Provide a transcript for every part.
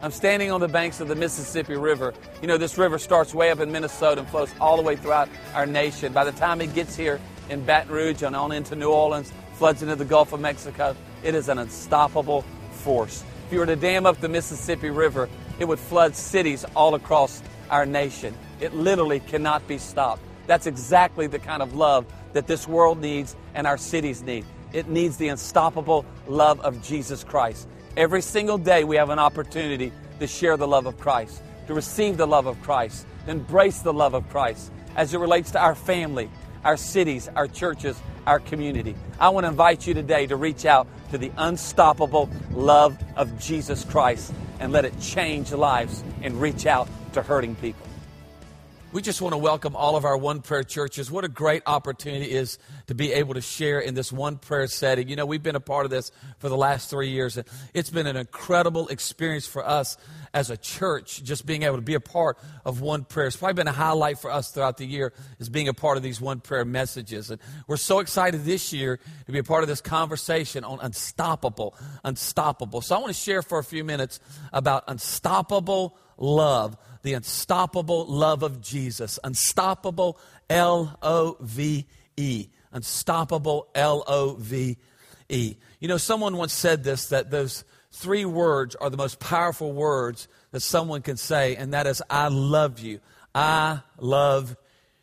I'm standing on the banks of the Mississippi River. You know, this river starts way up in Minnesota and flows all the way throughout our nation. By the time it gets here in Baton Rouge and on into New Orleans, floods into the Gulf of Mexico, it is an unstoppable force. If you were to dam up the Mississippi River, it would flood cities all across our nation. It literally cannot be stopped. That's exactly the kind of love that this world needs and our cities need. It needs the unstoppable love of Jesus Christ. Every single day, we have an opportunity to share the love of Christ, to receive the love of Christ, to embrace the love of Christ as it relates to our family, our cities, our churches, our community. I want to invite you today to reach out to the unstoppable love of Jesus Christ and let it change lives and reach out to hurting people. We just want to welcome all of our one prayer churches. What a great opportunity it is to be able to share in this one prayer setting. You know, we've been a part of this for the last three years, and it's been an incredible experience for us as a church, just being able to be a part of one prayer. It's probably been a highlight for us throughout the year, is being a part of these one prayer messages. And we're so excited this year to be a part of this conversation on unstoppable, unstoppable. So I want to share for a few minutes about unstoppable love the unstoppable love of Jesus. Unstoppable L O V E. Unstoppable L O V E. You know, someone once said this that those three words are the most powerful words that someone can say, and that is, I love you. I love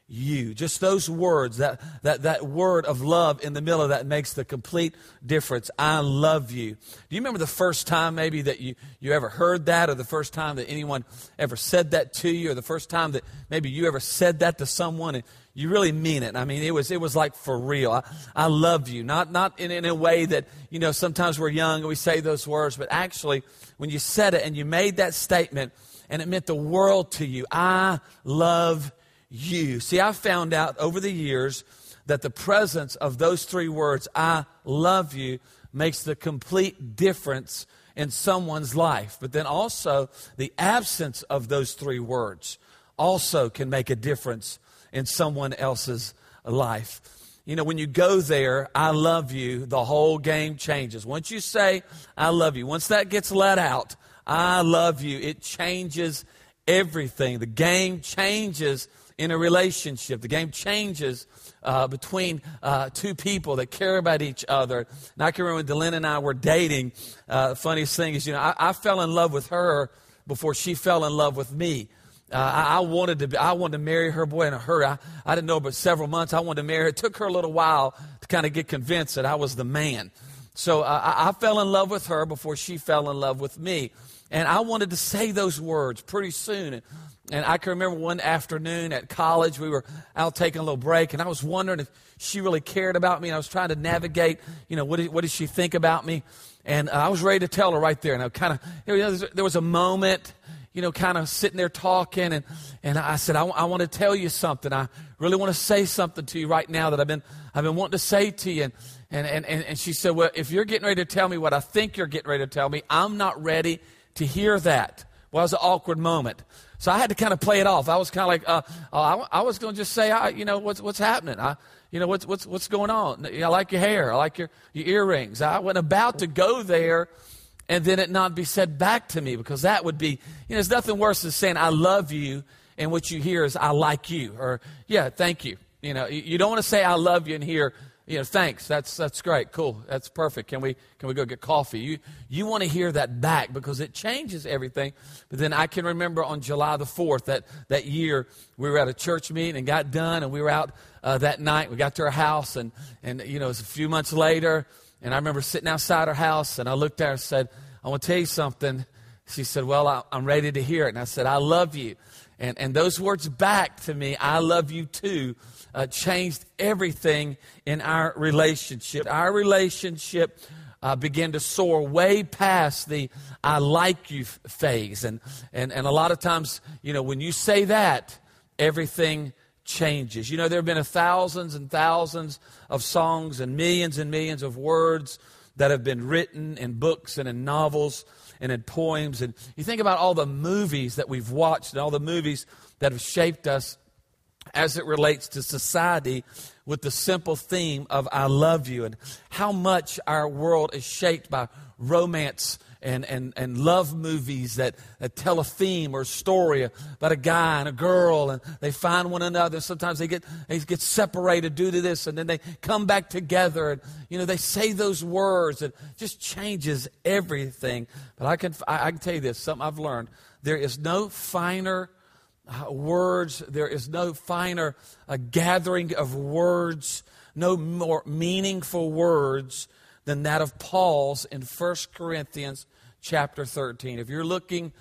you. Just those words, that, that, that word of love in the middle of that makes the complete difference. I love you. Do you remember the first time maybe that you, you ever heard that, or the first time that anyone ever said that to you, or the first time that maybe you ever said that to someone and you really mean it? I mean, it was, it was like for real. I, I love you. Not, not in, in a way that, you know, sometimes we're young and we say those words, but actually, when you said it and you made that statement and it meant the world to you, I love you you. See, I found out over the years that the presence of those three words, I love you, makes the complete difference in someone's life. But then also, the absence of those three words also can make a difference in someone else's life. You know, when you go there, I love you, the whole game changes. Once you say, I love you, once that gets let out, I love you, it changes everything. The game changes in a relationship. The game changes uh, between uh, two people that care about each other. And I can remember when DeLynn and I were dating. Uh, funniest thing is, you know, I, I, fell in love with her before she fell in love with me. Uh, I, I, wanted to, be, I wanted to marry her. Boy, in a hurry. I, I didn't know, but several months I wanted to marry her. It took her a little while to kind of get convinced that I was the man. So uh, I, I fell in love with her before she fell in love with me. And I wanted to say those words pretty soon. And I can remember one afternoon at college, we were out taking a little break, and I was wondering if she really cared about me. And I was trying to navigate, you know, what did, what did she think about me? And uh, I was ready to tell her right there. And I kind of, you know, there was a moment, you know, kind of sitting there talking. And, and I said, I want to tell you something. I really want to say something to you right now that I've been, I've been wanting to say to you. And, and, and, and she said, Well, if you're getting ready to tell me what I think you're getting ready to tell me, I'm not ready to hear that. Was an awkward moment. So I had to kind of play it off. I was kind of like, uh, uh, I, I, was going to just say, I, you know, what's, what's happening? I, you know, what's, what's, what's going on? I like your hair. I like your, your earrings. I wasn't about to go there and then it not be said back to me because that would be, you know, there's nothing worse than saying, I love you, and what you hear is, I like you, or, yeah, thank you. You know, you don't want to say, I love you, and hear, you know, thanks. That's that's great. Cool. That's perfect. Can we can we go get coffee? You you want to hear that back because it changes everything. But then I can remember on July the fourth that that year we were at a church meeting and got done, and we were out uh, that night. We got to our house, and and you know it was a few months later, and I remember sitting outside her house, and I looked at her and said, "I want to tell you something." She said, "Well, I, I'm ready to hear it," and I said, "I love you." And and those words back to me, "I love you too." Uh, changed everything in our relationship. Our relationship uh, began to soar way past the I like you phase. And, and, and a lot of times, you know, when you say that, everything changes. You know, there have been thousands and thousands of songs and millions and millions of words that have been written in books and in novels and in poems. And you think about all the movies that we've watched and all the movies that have shaped us as it relates to society with the simple theme of I love you and how much our world is shaped by romance and, and, and love movies that, that tell a theme or a story about a guy and a girl and they find one another. Sometimes they get, they get separated due to this and then they come back together and, you know, they say those words and just changes everything. But I can, I, I can tell you this, something I've learned. There is no finer uh, words, there is no finer uh, gathering of words, no more meaningful words than that of Paul's in 1 Corinthians chapter 13. If you're looking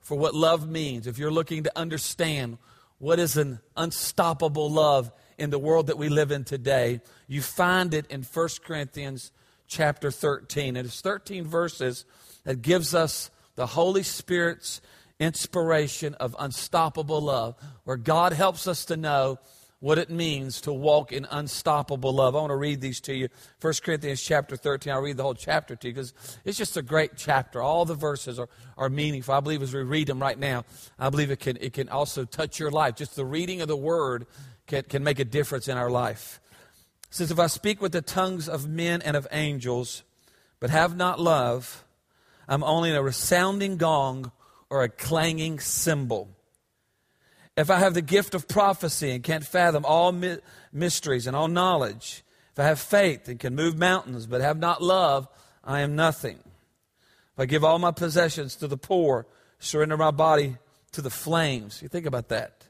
for what love means, if you're looking to understand what is an unstoppable love in the world that we live in today, you find it in 1 Corinthians chapter 13. And it's 13 verses that gives us the Holy Spirit's inspiration of unstoppable love, where God helps us to know what it means to walk in unstoppable love. I want to read these to you. 1 Corinthians chapter 13. I'll read the whole chapter to you because it's just a great chapter. All the verses are, are meaningful. I believe as we read them right now, I believe it can, it can also touch your life. Just the reading of the word can, can make a difference in our life. It says, If I speak with the tongues of men and of angels, but have not love, I'm only a resounding gong or a clanging cymbal. If I have the gift of prophecy and can't fathom all my- mysteries and all knowledge, if I have faith and can move mountains but have not love, I am nothing. If I give all my possessions to the poor, surrender my body to the flames. You think about that.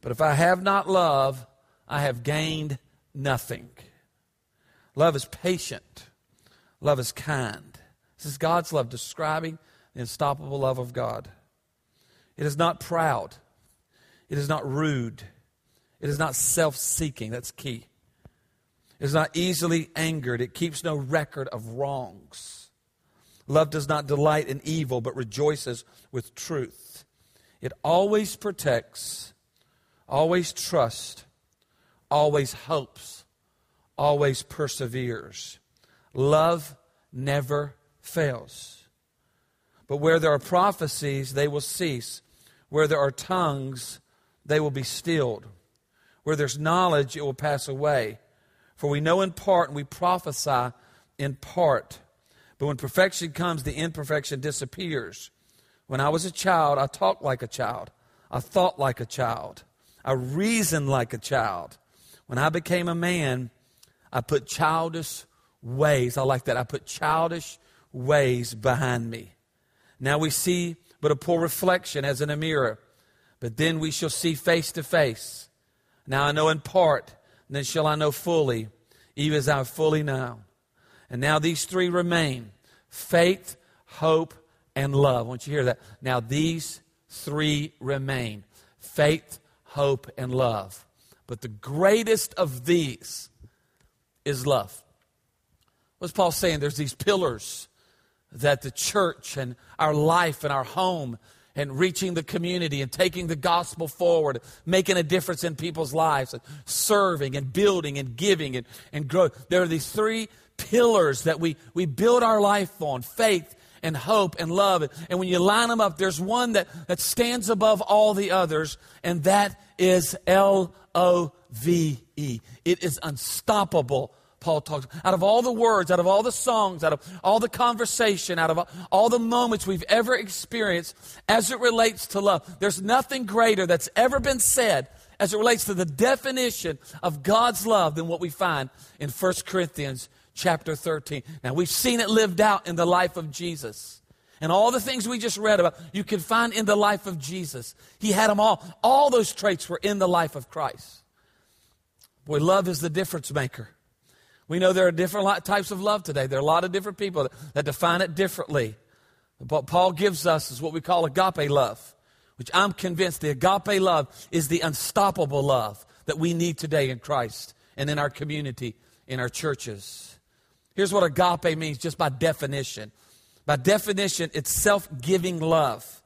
But if I have not love, I have gained nothing. Love is patient. Love is kind. This is God's love, describing the unstoppable love of God. It is not proud. It is not rude. It is not self seeking. That's key. It is not easily angered. It keeps no record of wrongs. Love does not delight in evil, but rejoices with truth. It always protects, always trusts, always hopes, always perseveres. Love never fails. But where there are prophecies, they will cease. Where there are tongues, they will be stilled. Where there's knowledge, it will pass away. For we know in part and we prophesy in part. But when perfection comes, the imperfection disappears. When I was a child, I talked like a child. I thought like a child. I reasoned like a child. When I became a man, I put childish ways. I like that. I put childish ways behind me. Now we see but a poor reflection as in a mirror. But then we shall see face to face. Now I know in part, then shall I know fully, even as I fully know. And now these three remain faith, hope, and love. Want you hear that. Now these three remain faith, hope, and love. But the greatest of these is love. What's Paul saying? There's these pillars that the church and our life and our home and reaching the community and taking the gospel forward, making a difference in people's lives, and serving and building and giving and, and growth. There are these three pillars that we, we build our life on faith and hope and love. And when you line them up, there's one that, that stands above all the others, and that is L O V E. It is unstoppable Paul talks. Out of all the words, out of all the songs, out of all the conversation, out of all the moments we've ever experienced as it relates to love, there's nothing greater that's ever been said as it relates to the definition of God's love than what we find in 1 Corinthians chapter 13. Now, we've seen it lived out in the life of Jesus. And all the things we just read about, you can find in the life of Jesus. He had them all. All those traits were in the life of Christ. Boy, love is the difference maker. We know there are different types of love today. There are a lot of different people that define it differently. What Paul gives us is what we call agape love, which I'm convinced the agape love is the unstoppable love that we need today in Christ and in our community, in our churches. Here's what agape means just by definition. By definition, it's self giving love.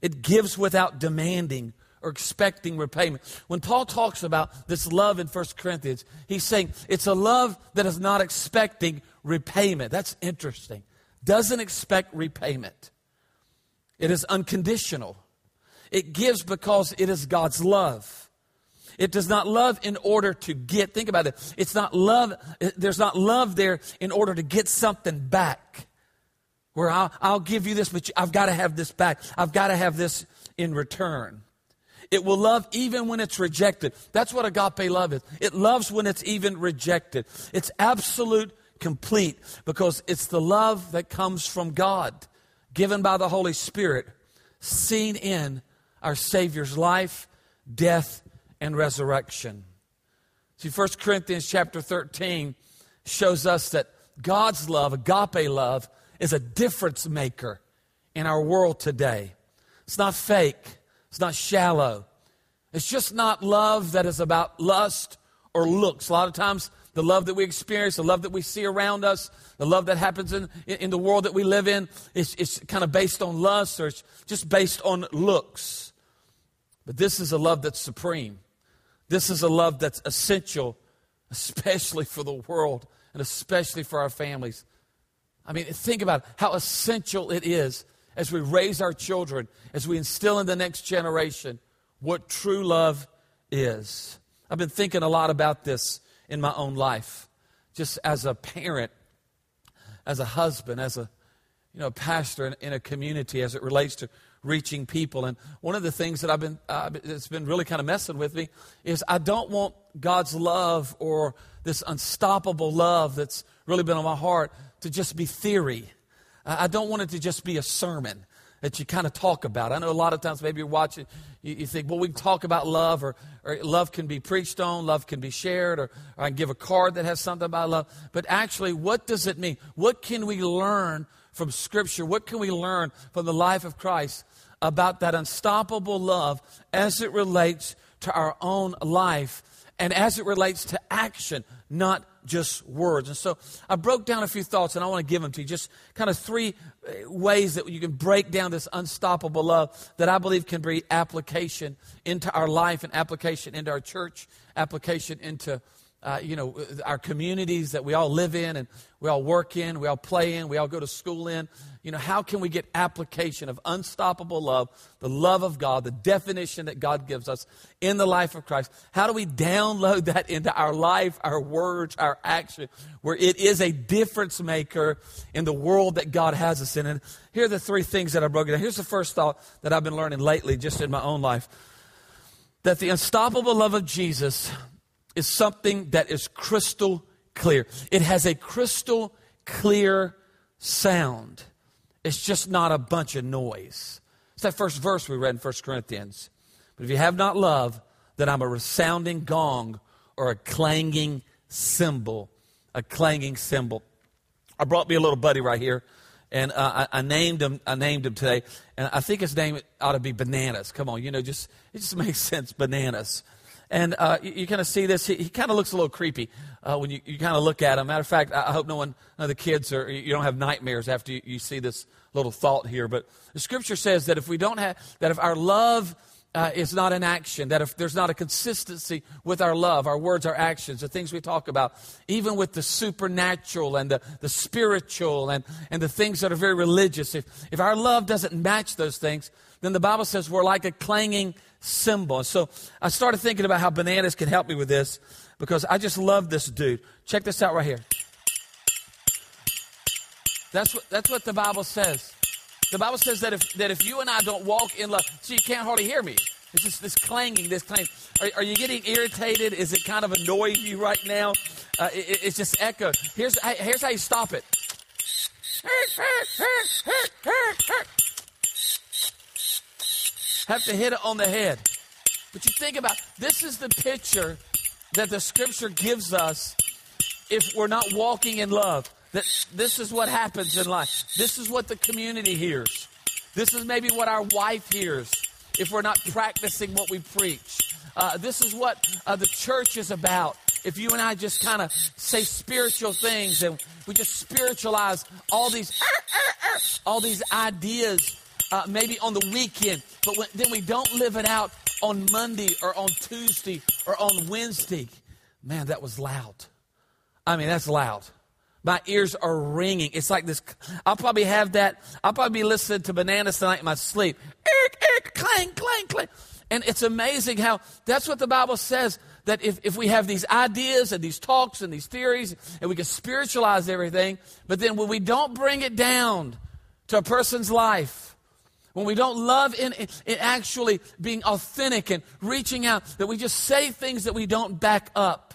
It gives without demanding or expecting repayment. When Paul talks about this love in 1 Corinthians, he's saying it's a love that is not expecting repayment. That's interesting. Doesn't expect repayment. It is unconditional. It gives because it is God's love. It does not love in order to get. Think about it. It's not love. There's not love there in order to get something back. Where I'll, I'll give you this, but I've got to have this back. I've got to have this in return. It will love even when it's rejected. That's what agape love is. It loves when it's even rejected. It's absolute, complete, because it's the love that comes from God, given by the Holy Spirit, seen in our Savior's life, death, and resurrection. See, 1 Corinthians chapter 13 shows us that God's love, agape love, is a difference maker in our world today. It's not fake. It's not shallow. It's just not love that is about lust or looks. A lot of times, the love that we experience, the love that we see around us, the love that happens in, in the world that we live in, is, is kind of based on lust or it's just based on looks. But this is a love that's supreme. This is a love that's essential, especially for the world and especially for our families. I mean, think about how essential it is as we raise our children, as we instill in the next generation what true love is. I've been thinking a lot about this in my own life, just as a parent, as a husband, as a you know, pastor in, in a community as it relates to reaching people. And one of the things that I've been, uh, it's been really kind of messing with me is I don't want God's love or this unstoppable love that's really been on my heart to just be theory. I don't want it to just be a sermon that you kind of talk about. I know a lot of times maybe you're watching, you, you think, well, we can talk about love, or, or, love can be preached on, love can be shared, or, or I can give a card that has something about love. But actually, what does it mean? What can we learn from Scripture? What can we learn from the life of Christ about that unstoppable love as it relates to our own life and as it relates to action, not just words. And so I broke down a few thoughts and I want to give them to you. Just kind of three uh, ways that you can break down this unstoppable love that I believe can bring application into our life and application into our church, application into uh, you know, our communities that we all live in and we all work in, we all play in, we all go to school in. You know, how can we get application of unstoppable love, the love of God, the definition that God gives us in the life of Christ? How do we download that into our life, our words, our action, where it is a difference maker in the world that God has us in? And here are the three things that I broke down. Here's the first thought that I've been learning lately, just in my own life that the unstoppable love of Jesus is something that is crystal clear. It has a crystal clear sound. It's just not a bunch of noise. It's that first verse we read in 1 Corinthians. But if you have not love, then I'm a resounding gong or a clanging cymbal. A clanging cymbal. I brought me a little buddy right here, and uh, I, I, named him. I named him today, and I think his name ought to be Bananas. Come on, you know, just it just makes sense. Bananas. And uh, you, you kind of see this. He, he kind of looks a little creepy uh, when you, you kind of look at him. Matter of fact, I, I hope no one, none of the kids, or you don't have nightmares after you, you see this little thought here. But the scripture says that if we don't have, that if our love uh, is not an action, that if there's not a consistency with our love, our words, our actions, the things we talk about, even with the supernatural and the, the spiritual and, and the things that are very religious, if, if our love doesn't match those things, then the Bible says we're like a clanging cymbal. So I started thinking about how bananas can help me with this because I just love this dude. Check this out right here. That's what, that's what the Bible says. The Bible says that if, that if you and I don't walk in love, so you can't hardly hear me. It's just this clanging, this clanging. Are, are you getting irritated? Is it kind of annoying you right now? Uh, it, it's just echo. Here's, here's how you stop it. Have to hit it on the head. But you think about this is the picture that the scripture gives us if we're not walking in love. That this is what happens in life. This is what the community hears. This is maybe what our wife hears if we're not practicing what we preach. Uh, this is what uh, the church is about. If you and I just kind of say spiritual things and we just spiritualize all these all these ideas uh, maybe on the weekend, but when, then we don't live it out on Monday or on Tuesday or on Wednesday. Man, that was loud. I mean, that's loud. My ears are ringing. It's like this. I'll probably have that. I'll probably be listening to bananas tonight in my sleep. Eric, Eric, clang, clang, clang. And it's amazing how that's what the Bible says that if, if we have these ideas and these talks and these theories and we can spiritualize everything, but then when we don't bring it down to a person's life, when we don't love in, in actually being authentic and reaching out, that we just say things that we don't back up,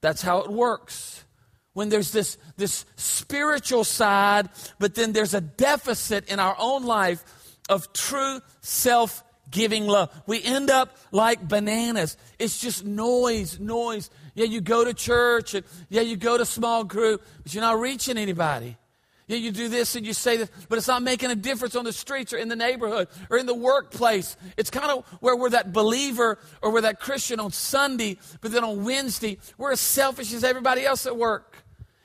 that's how it works. When there's this, this spiritual side, but then there's a deficit in our own life of true self giving love. We end up like bananas. It's just noise, noise. Yeah, you go to church and yeah, you go to small group, but you're not reaching anybody. Yeah, you do this and you say this, but it's not making a difference on the streets or in the neighborhood or in the workplace. It's kind of where we're that believer or we're that Christian on Sunday, but then on Wednesday, we're as selfish as everybody else at work.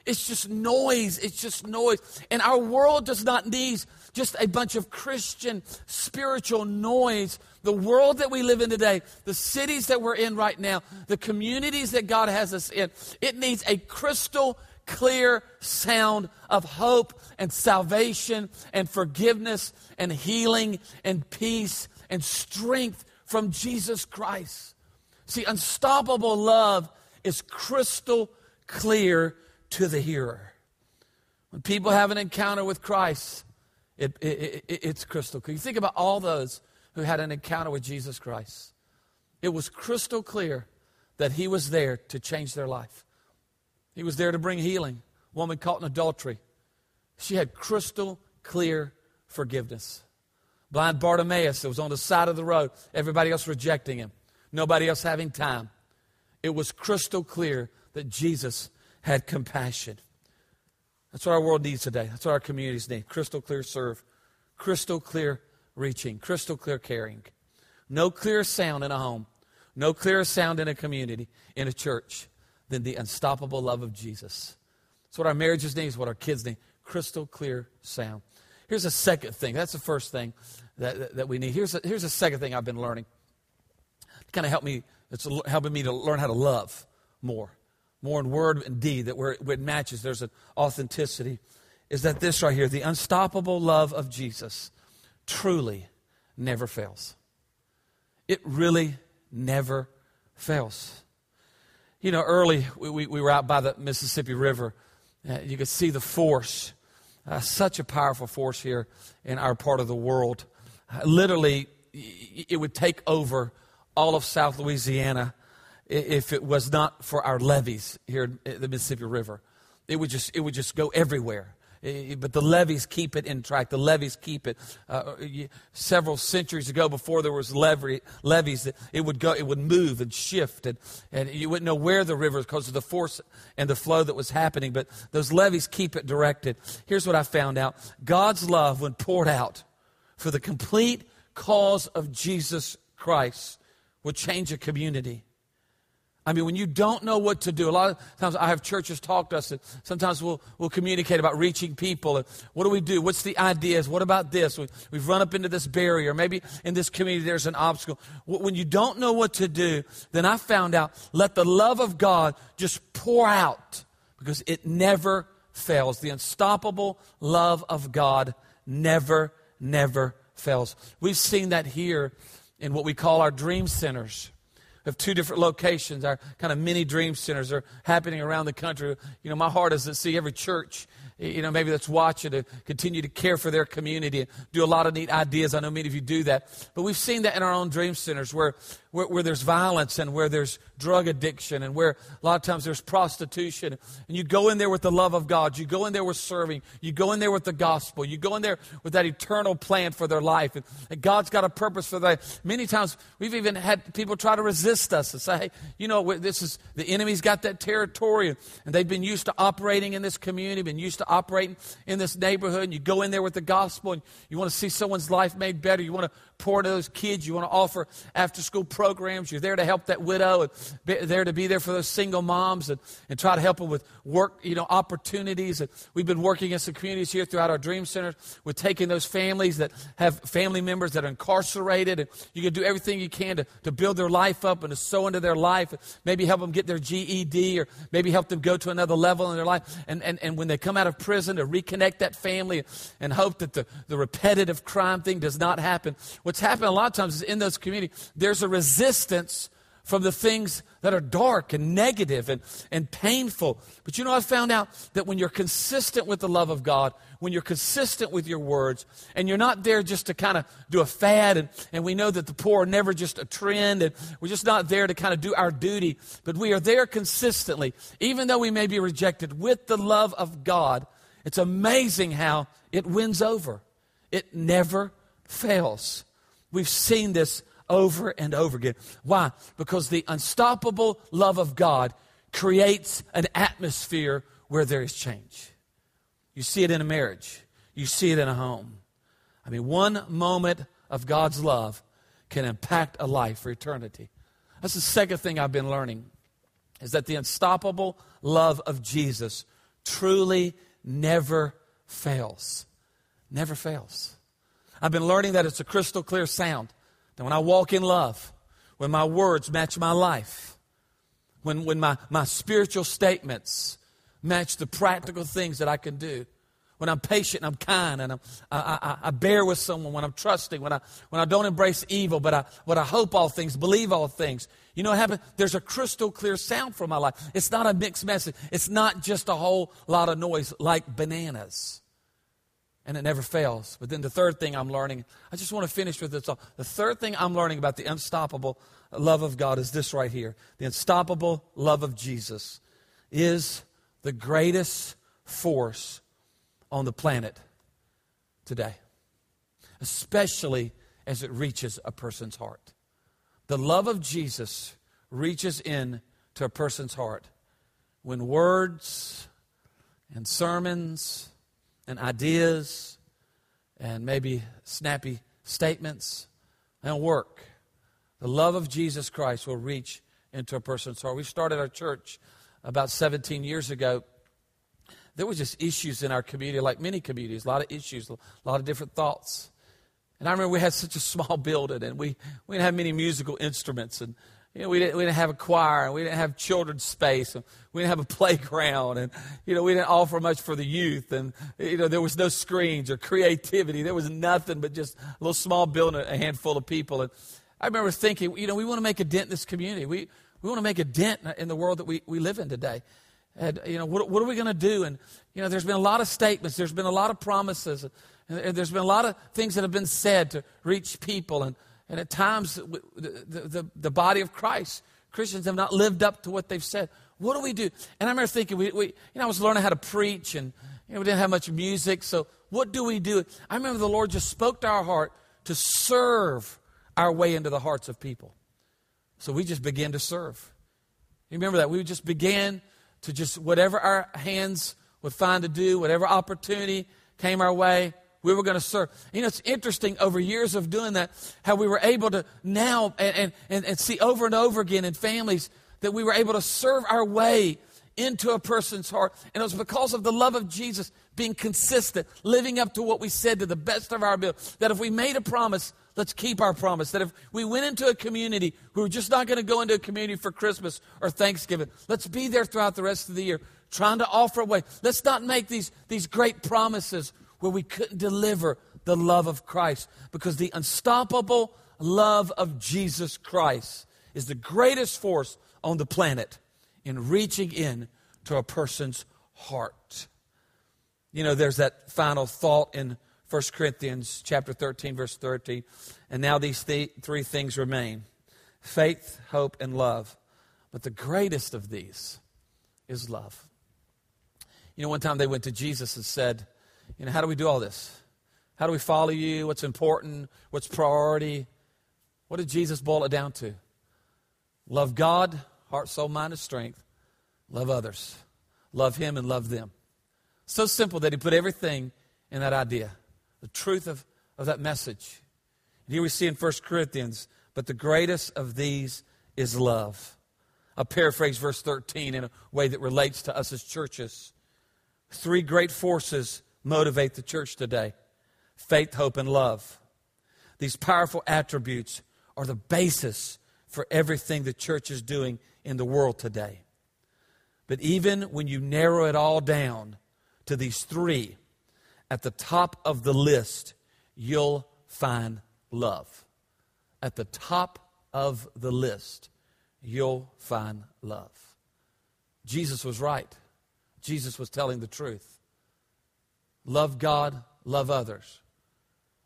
It's just noise. It's just noise. And our world does not need just a bunch of Christian spiritual noise. The world that we live in today, the cities that we're in right now, the communities that God has us in, it needs a crystal clear sound of hope and salvation and forgiveness and healing and peace and strength from Jesus Christ. See, unstoppable love is crystal clear to the hearer. When people have an encounter with Christ, it, it, it, it's crystal clear. You think about all those who had an encounter with Jesus Christ. It was crystal clear that he was there to change their life. He was there to bring healing. woman caught in adultery. She had crystal clear forgiveness. Blind Bartimaeus that was on the side of the road, everybody else rejecting him, nobody else having time. It was crystal clear that Jesus had compassion. That's what our world needs today. That's what our communities need. Crystal clear serve, crystal clear reaching, crystal clear caring. No clearer sound in a home, no clearer sound in a community, in a church, than the unstoppable love of Jesus. That's what our marriages need, it's what our kids need. Crystal clear sound. Here's a second thing. That's the first thing that, that, we need. Here's a, here's a second thing I've been learning. To kind of help me, it's helping me to learn how to love more more in word and deed, that where it matches, there's an authenticity, is that this right here, the unstoppable love of Jesus, truly never fails. It really never fails. You know, early we, we, we were out by the Mississippi River. Uh, you could see the force, uh, such a powerful force here in our part of the world. Uh, literally, it would take over all of South Louisiana if it was not for our levees here at the Mississippi River. It would just, it would just go everywhere. Eh, eh, but the levees keep it in track. The levees keep it. Uh, uh several centuries ago, before there was levy, levees, it would go, it would move and shift, and, and you wouldn't know where the river is because of the force and the flow that was happening. But those levees keep it directed. Here's what I found out: God's love, when poured out for the complete cause of Jesus Christ, would change a community. I mean, when you don't know what to do, a lot of times I have churches talk to us, and sometimes we'll, we'll communicate about reaching people. And what do we do? What's the ideas? What about this? We, we've run up into this barrier. Maybe in this community there's an obstacle. When you don't know what to do, then I found out let the love of God just pour out because it never fails. The unstoppable love of God never, never fails. We've seen that here in what we call our dream centers have two different locations. Our kind of mini dream centers are happening around the country. You know, my heart is to see every church, you know, maybe that's watching to continue to care for their community and do a lot of neat ideas. I know many of you do that. But we've seen that in our own dream centers where, where, where there's violence and where there's drug addiction and where a lot of times there's prostitution. And you go in there with the love of God. You go in there with serving. You go in there with the gospel. You go in there with that eternal plan for their life. And, and God's got a purpose for that. Many times we've even had people try to resist us and say, hey, you know, this is, the enemy's got that territory and they've been used to operating in this community, been used to operating in this neighborhood. And you go in there with the gospel and you want to see someone's life made better. You want to pour into those kids. You want to offer after school programs programs. You're there to help that widow and be, there to be there for those single moms and, and try to help them with work, you know, opportunities. And we've been working in some communities here throughout our Dream Center with taking those families that have family members that are incarcerated. And you can do everything you can to, to build their life up and to sow into their life. Maybe help them get their GED or maybe help them go to another level in their life. And, and, and when they come out of prison, to reconnect that family and hope that the, the repetitive crime thing does not happen. What's happened a lot of times is in those communities, there's a resistance from the things that are dark and negative and, and painful. But you know, I found out that when you're consistent with the love of God, when you're consistent with your words, and you're not there just to kind of do a fad, and, and we know that the poor are never just a trend, and we're just not there to kind of do our duty, but we are there consistently, even though we may be rejected, with the love of God. It's amazing how it wins over. It never fails. We've seen this over and over again. Why? Because the unstoppable love of God creates an atmosphere where there is change. You see it in a marriage, you see it in a home. I mean, one moment of God's love can impact a life for eternity. That's the second thing I've been learning is that the unstoppable love of Jesus truly never fails. Never fails. I've been learning that it's a crystal clear sound. That when I walk in love, when my words match my life, when, when my, my spiritual statements match the practical things that I can do, when I'm patient and I'm kind and I'm, I, I, I, bear with someone, when I'm trusting, when I, when I don't embrace evil, but I, but I hope all things, believe all things. You know what happens? There's a crystal clear sound for my life. It's not a mixed message. It's not just a whole lot of noise like bananas and it never fails. But then the third thing I'm learning, I just want to finish with this. The third thing I'm learning about the unstoppable love of God is this right here. The unstoppable love of Jesus is the greatest force on the planet today, especially as it reaches a person's heart. The love of Jesus reaches in to a person's heart when words and sermons and ideas and maybe snappy statements. Don't work. The love of Jesus Christ will reach into a person's heart. We started our church about 17 years ago. There was just issues in our community, like many communities, a lot of issues, a lot of different thoughts. And I remember we had such a small building, and we, we didn't have many musical instruments, and you know, we didn't, we didn't have a choir, and we didn't have children's space, and we didn't have a playground, and you know, we didn't offer much for the youth, and you know, there was no screens or creativity. There was nothing but just a little small building, a handful of people. And I remember thinking, you know, we want to make a dent in this community. We we want to make a dent in the world that we, we live in today. And you know, what, what are we going to do? And you know, there's been a lot of statements, there's been a lot of promises, and there's been a lot of things that have been said to reach people, and and at times, the, the, the, body of Christ, Christians have not lived up to what they've said. What do we do? And I remember thinking, we, we, you know, I was learning how to preach and you know, we didn't have much music. So what do we do? I remember the Lord just spoke to our heart to serve our way into the hearts of people. So we just began to serve. You remember that? We just began to just, whatever our hands would find to do, whatever opportunity came our way, we were going to serve. You know, it's interesting over years of doing that, how we were able to now and, and, and see over and over again in families that we were able to serve our way into a person's heart. And it was because of the love of Jesus being consistent, living up to what we said to the best of our ability. That if we made a promise, let's keep our promise. That if we went into a community, we were just not going to go into a community for Christmas or Thanksgiving. Let's be there throughout the rest of the year, trying to offer a way. Let's not make these, these great promises where we couldn't deliver the love of Christ because the unstoppable love of Jesus Christ is the greatest force on the planet in reaching in to a person's heart. You know, there's that final thought in 1 Corinthians chapter 13 verse 13. And now these th- three things remain: faith, hope, and love. But the greatest of these is love. You know, one time they went to Jesus and said, you know, how do we do all this? How do we follow you? What's important? What's priority? What did Jesus boil it down to? Love God, heart, soul, mind, and strength. Love others. Love Him and love them. So simple that He put everything in that idea, the truth of, of that message. And here we see in 1 Corinthians, but the greatest of these is love. I'll paraphrase verse 13 in a way that relates to us as churches. Three great forces motivate the church today faith, hope, and love. These powerful attributes are the basis for everything the church is doing in the world today. But even when you narrow it all down to these three, at the top of the list, you'll find love. At the top of the list, you'll find love. Jesus was right. Jesus was telling the truth. Love God, love others.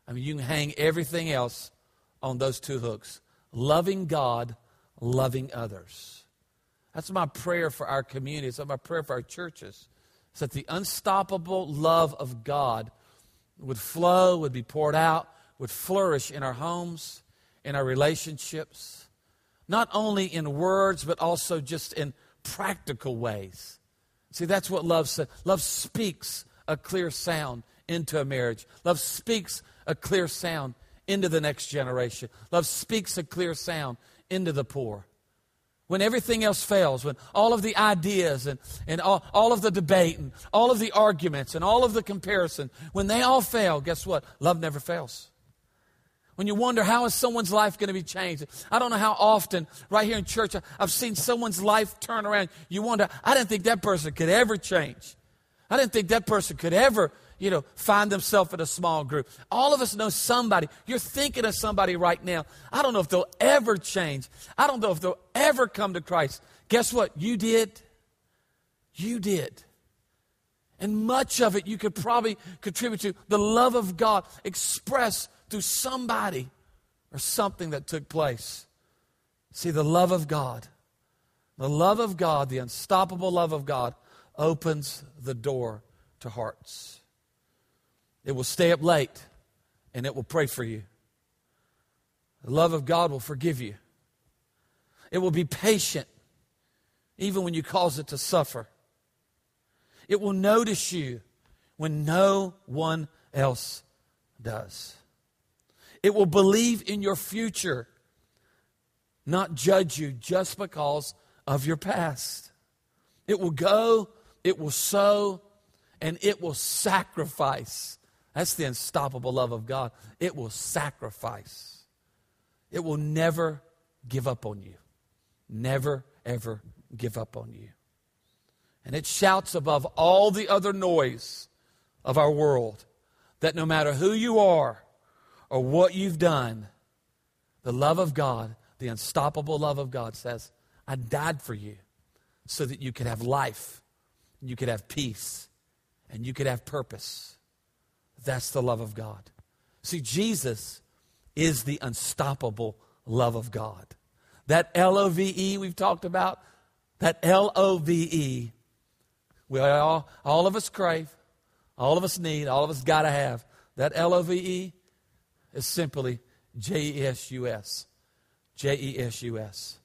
I mean, you can hang everything else on those two hooks loving God, loving others. That's my prayer for our community. It's my prayer for our churches. It's that the unstoppable love of God would flow, would be poured out, would flourish in our homes, in our relationships, not only in words, but also just in practical ways. See, that's what love says. Love speaks a clear sound into a marriage. Love speaks a clear sound into the next generation. Love speaks a clear sound into the poor. When everything else fails, when all of the ideas and, and all, all of the debate and all of the arguments and all of the comparison, when they all fail, guess what? Love never fails. When you wonder how is someone's life going to be changed. I don't know how often, right here in church, I've seen someone's life turn around. You wonder, I didn't think that person could ever change. I didn't think that person could ever you know, find themselves in a small group. All of us know somebody. You're thinking of somebody right now. I don't know if they'll ever change. I don't know if they'll ever come to Christ. Guess what? You did. You did. And much of it you could probably contribute to the love of God expressed through somebody or something that took place. See, the love of God, the love of God, the unstoppable love of God, opens the door to hearts. It will stay up late and it will pray for you. The love of God will forgive you. It will be patient even when you cause it to suffer. It will notice you when no one else does. It will believe in your future, not judge you just because of your past. It will go, it will sow, and it will sacrifice that's the unstoppable love of God. It will sacrifice, it will never give up on you. Never, ever give up on you. And it shouts above all the other noise of our world that no matter who you are or what you've done, the love of God, the unstoppable love of God says, I died for you so that you could have life, you could have peace, and you could have purpose. That's the love of God. See, Jesus is the unstoppable love of God. That L O V E we've talked about, that L O V E, we all, all of us crave, all of us need, all of us got to have. That L O V E is simply J E S U S. J E S U S.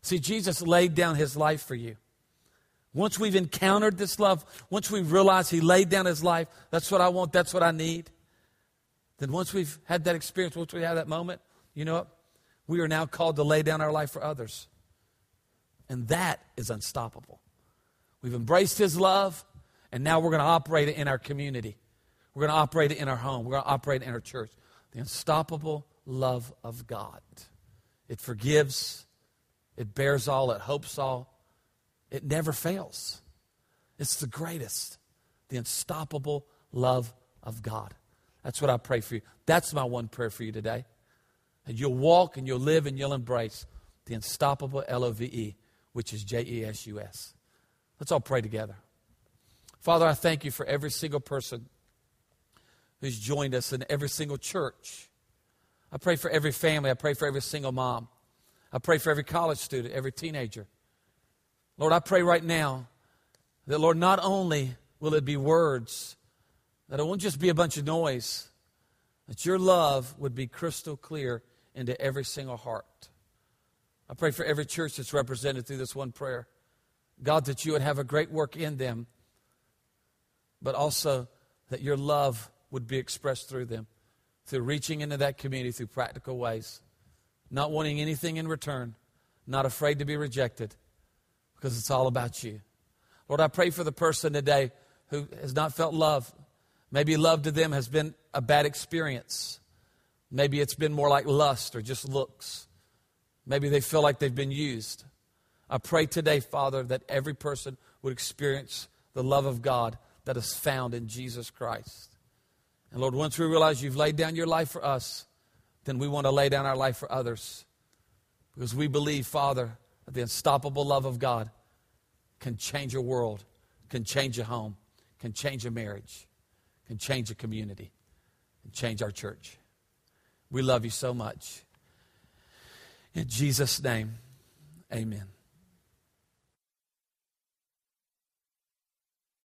See, Jesus laid down his life for you. Once we've encountered this love, once we realize He laid down His life, that's what I want, that's what I need, then once we've had that experience, once we have that moment, you know what? We are now called to lay down our life for others. And that is unstoppable. We've embraced His love, and now we're going to operate it in our community. We're going to operate it in our home. We're going to operate it in our church. The unstoppable love of God. It forgives, it bears all, it hopes all, it never fails. It's the greatest, the unstoppable love of God. That's what I pray for you. That's my one prayer for you today. And you'll walk and you'll live and you'll embrace the unstoppable L O V E, which is J E S U S. Let's all pray together. Father, I thank you for every single person who's joined us in every single church. I pray for every family. I pray for every single mom. I pray for every college student, every teenager. Lord, I pray right now that, Lord, not only will it be words, that it won't just be a bunch of noise, that your love would be crystal clear into every single heart. I pray for every church that's represented through this one prayer. God, that you would have a great work in them, but also that your love would be expressed through them, through reaching into that community through practical ways. not wanting anything in return, not afraid to be rejected, because it's all about you. Lord, I pray for the person today who has not felt love. Maybe love to them has been a bad experience. Maybe it's been more like lust or just looks. Maybe they feel like they've been used. I pray today, Father, that every person would experience the love of God that is found in Jesus Christ. And Lord, once we realize you've laid down your life for us, then we want to lay down our life for others. Because we believe, Father, that the unstoppable love of God can change a world, can change a home, can change a marriage, can change a community, and change our church. We love you so much. In Jesus' name, amen.